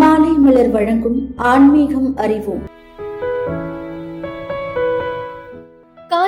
மாலை மலர் வழங்கும் ஆன்மீகம் அறிவோம்.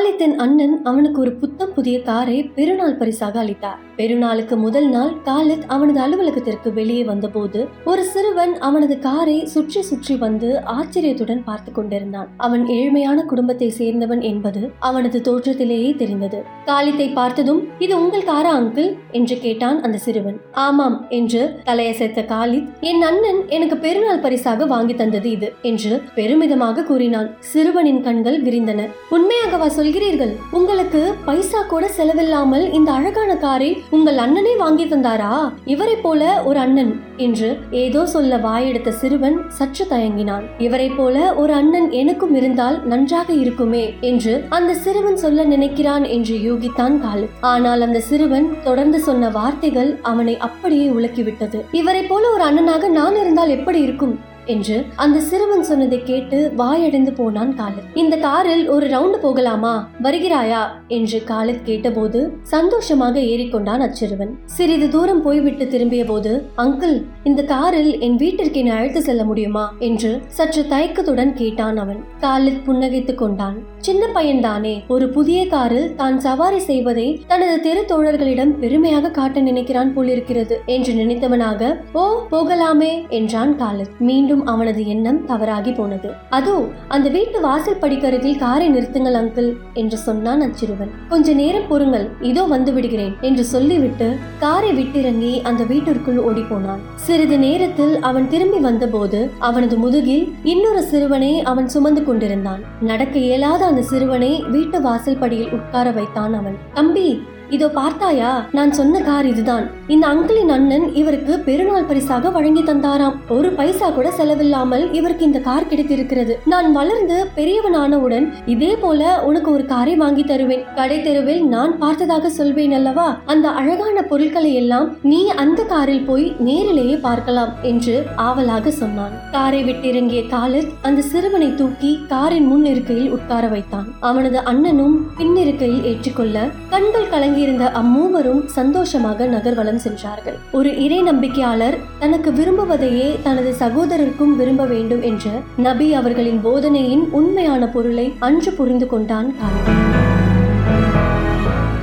காலித்தின் அண்ணன் அவனுக்கு ஒரு புத்தம் புதிய காரை பெருநாள் பரிசாக அளித்தார். பெருநாளுக்கு முதல் நாள் காலித் அவனது அலுவலகத்திற்கு வெளியே வந்தபோது ஒரு சிறுவன் அவனது காரை சுற்றி சுற்றி வந்து ஆச்சரியத்துடன் பார்த்து கொண்டிருந்தான். அவன் ஏழ்மையான குடும்பத்தை சேர்ந்தவன் என்பது அவனது தோற்றத்திலேயே தெரிந்தது. காலித்தை பார்த்ததும் இது உங்கள் காரா அங்கிள்? என்று கேட்டான் அந்த சிறுவன். ஆமாம் என்று தலையசைத்த காலித் என் அண்ணன் எனக்கு பெருநாள் பரிசாக வாங்கி தந்தது இது என்று பெருமிதமாக கூறினான். சிறுவனின் கண்கள் விரிந்தன. உண்மையாகவா சொல்லி சொல்கிறீர்கள். உங்களுக்கு பைசா கூட செலவில்லாமல் இந்த அழகான காரை உங்கள் அண்ணனே வாங்கி தந்தாரா? இவரை போல ஒரு அண்ணன் என்று ஏதோ சொல்ல வாயெடுத்த சிறுவன் சற்று தயங்கினான். இவரை போல ஒரு அண்ணன் எனக்கும் இருந்தால் நன்றாக இருக்குமே என்று அந்த சிறுவன் சொல்ல நினைக்கிறான் என்று யூகித்தான் காலு. ஆனால் அந்த சிறுவன் தொடர்ந்து சொன்ன வார்த்தைகள் அவனை அப்படியே உலக்கிவிட்டது. இவரை போல ஒரு அண்ணனாக நான் இருந்தால் எப்படி இருக்கும்? என்று அந்த சிறுவன் சொன்னதை கேட்டு வாயடைந்து போனான் காலித் இந்த காரில் ஒரு ரவுண்டு போகலாமா? வருகிறாயா? என்று காலித் கேட்டபோது சந்தோஷமாக ஏறிக்கொண்டான் அச்சிறுவன். சிறிது தூரம் போய்விட்டு திரும்பிய போது அங்கிள் இந்த காரில் என் வீட்டிற்கு என்னை அழைத்து செல்ல முடியுமா? என்று சற்று தயக்கத்துடன் கேட்டான் அவன். காலித் புன்னகைத்துக் கொண்டான். சின்ன பையன்தானே ஒரு புதிய காரில் தான் சவாரி செய்வதை தனது தெரு தோழர்களிடம் பெருமையாக காட்ட நினைக்கிறான் போலிருக்கிறது என்று நினைத்தவனாக ஓ போகலாமே என்றான் காலித் மீண்டும் மீண்டும் அவனது எண்ணம் தவறாகி போனது. அதோ அந்த வீட்டு வாசல் படிக்கருகில் காரை நிறுத்துங்கள் அங்கிள் என்று சொன்னான் அச்சிறுவன். கொஞ்ச நேரம் பொறுங்கள் இதோ வந்து விடுகிறேன் என்று சொல்லிவிட்டு காரை விட்டிறங்கி அந்த வீட்டிற்குள் ஓடி போனான் சிறிது நேரத்தில் அவன் திரும்பி வந்தபோது அவனது முதுகில் இன்னொரு சிறுவனை அவன் சுமந்து கொண்டிருந்தான். நடக்க இயலாத அந்த சிறுவனை வீட்டு வாசல் படியில் உட்கார வைத்தான் அவன். தம்பி இதோ பார்த்தாயா நான் சொன்ன கார் இதுதான். இந்த அங்கிளின் அண்ணன் இவருக்கு பெருநாள் பரிசாக வழங்கி தந்தாராம். ஒரு பைசா கூட செலவில்லாமல் இவருக்கு இந்த கார் கிடைத்திருக்கிறது. நான் வளர்ந்து பெரியவனானவுடன் இதே போல உனக்கு ஒரு காரை வாங்கி தருவேன். கடை தெருவில் நான் பார்த்ததாக சொல்வேன் அல்லவா? அந்த அழகான பொருட்களை எல்லாம் நீ அந்த காரில் போய் நேரிலேயே பார்க்கலாம் என்று ஆவலாக சொன்னான். காரை விட்டிறங்கிய காலித் அந்த சிறுவனை தூக்கி காரின் முன் இருக்கையில் உட்கார வைத்தான். அவனது அண்ணனும் பின்னிருக்கையில் ஏற்றுக்கொள்ள கண்கள் இருந்த அம்மூவரும் சந்தோஷமாக நகர்வலம் சென்றார்கள். ஒரு இறை நம்பிக்கையாளர் தனக்கு விரும்புவதையே தனது சகோதரருக்கும் விரும்ப வேண்டும் என்ற நபி அவர்களின் போதனையின் உண்மையான பொருளை அன்று புரிந்து கொண்டான்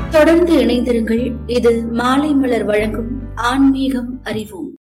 தொடர்ந்து இணைந்திருங்கள். இது மாலை மலர் வழங்கும் ஆன்மீகம் அறிவோம்.